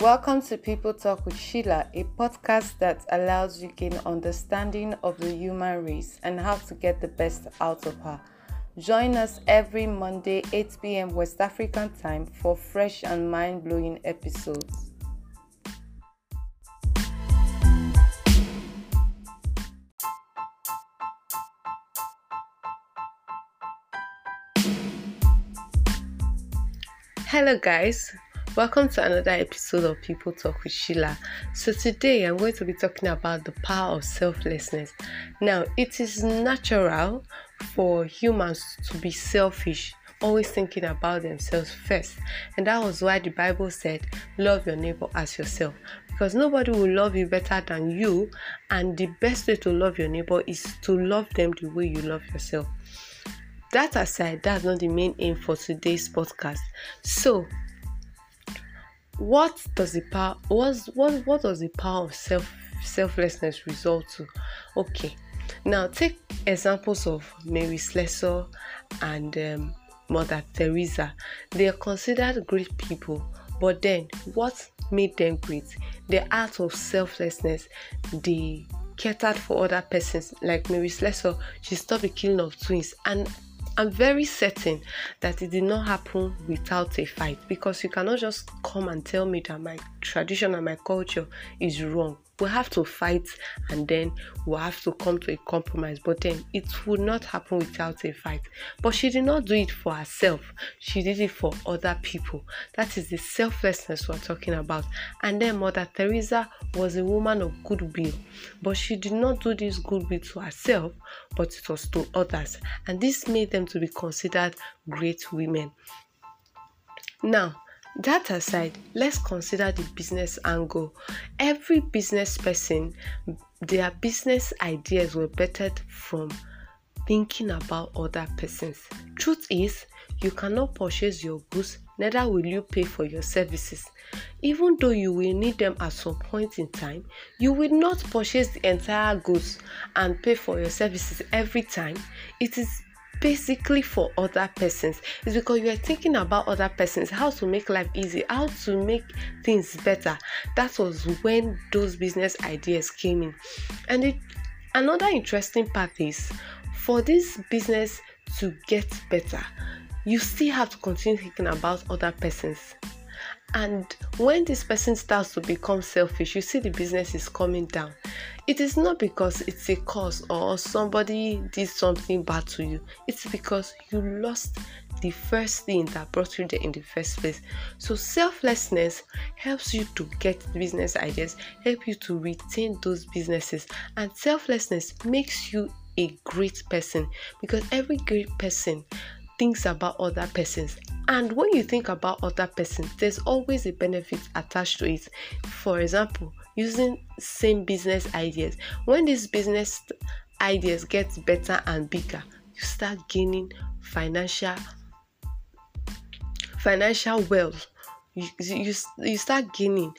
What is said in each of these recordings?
Welcome to People Talk with Sheila, a podcast that allows you gain understanding of the human race and how to get the best out of her. Join us every Monday, 8 p.m. West African time for fresh and mind blowing episodes. Hello, guys. Welcome to another episode of People Talk with Sheila. So, today I'm going to be talking about the power of selflessness. Now, it is natural for humans to be selfish, always thinking about themselves first, and that was why the Bible said, Love your neighbor as yourself. Because nobody will love you better than you, and the best way to love your neighbor is to love them the way you love yourself that aside, that's not the main aim for today's podcast. So, what does the power what what what does the power of self selflessness result to? Okay, now take examples of Mary Slessor and um, Mother Teresa. They are considered great people, but then what made them great? The art of selflessness. They catered for other persons. Like Mary Slessor, she stopped the killing of twins and I'm very certain that it did not happen without a fight because you cannot just come and tell me that my tradition and my culture is wrong we have to fight and then we'll have to come to a compromise. But then it would not happen without a fight. But she did not do it for herself, she did it for other people. That is the selflessness we're talking about. And then Mother Teresa was a woman of goodwill, but she did not do this goodwill to herself, but it was to others. And this made them to be considered great women. Now, that aside, let's consider the business angle. Every business person, their business ideas were bettered from thinking about other persons. Truth is, you cannot purchase your goods, neither will you pay for your services. Even though you will need them at some point in time, you will not purchase the entire goods and pay for your services every time. It is basically for other persons it's because you are thinking about other persons how to make life easy how to make things better that was when those business ideas came in and it, another interesting part is for this business to get better you still have to continue thinking about other persons. And when this person starts to become selfish you see the business is coming down. It is not because it's a cause or somebody did something bad to you. It's because you lost the first thing that brought you there in the first place. So selflessness helps you to get business ideas help you to retain those businesses. And selflessness makes you a great person because every great person thinks about other persons and when you think about other persons there's always a benefit attached to it for example using same business ideas. When these business ideas get better and bigger, you start gaining financial financial wealth. You, you, you start gaining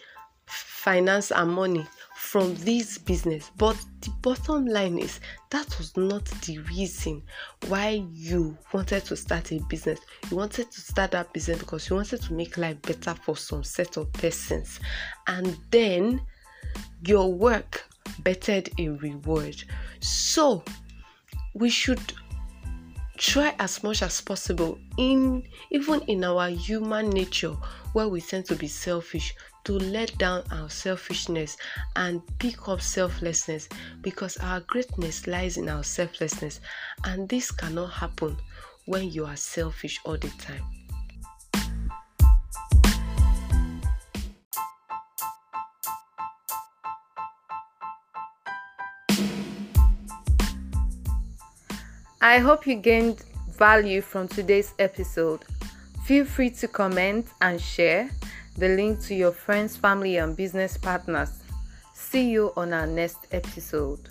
finance and money from this business. But the bottom line is that was not the reason why you wanted to start a business. You wanted to start that business because you wanted to make life better for some set of persons. And then your work bettered a reward. So we should try as much as possible in even in our human nature where we tend to be selfish to let down our selfishness and pick up selflessness because our greatness lies in our selflessness and this cannot happen when you are selfish all the time I hope you gained value from today's episode. Feel free to comment and share the link to your friends, family, and business partners. See you on our next episode.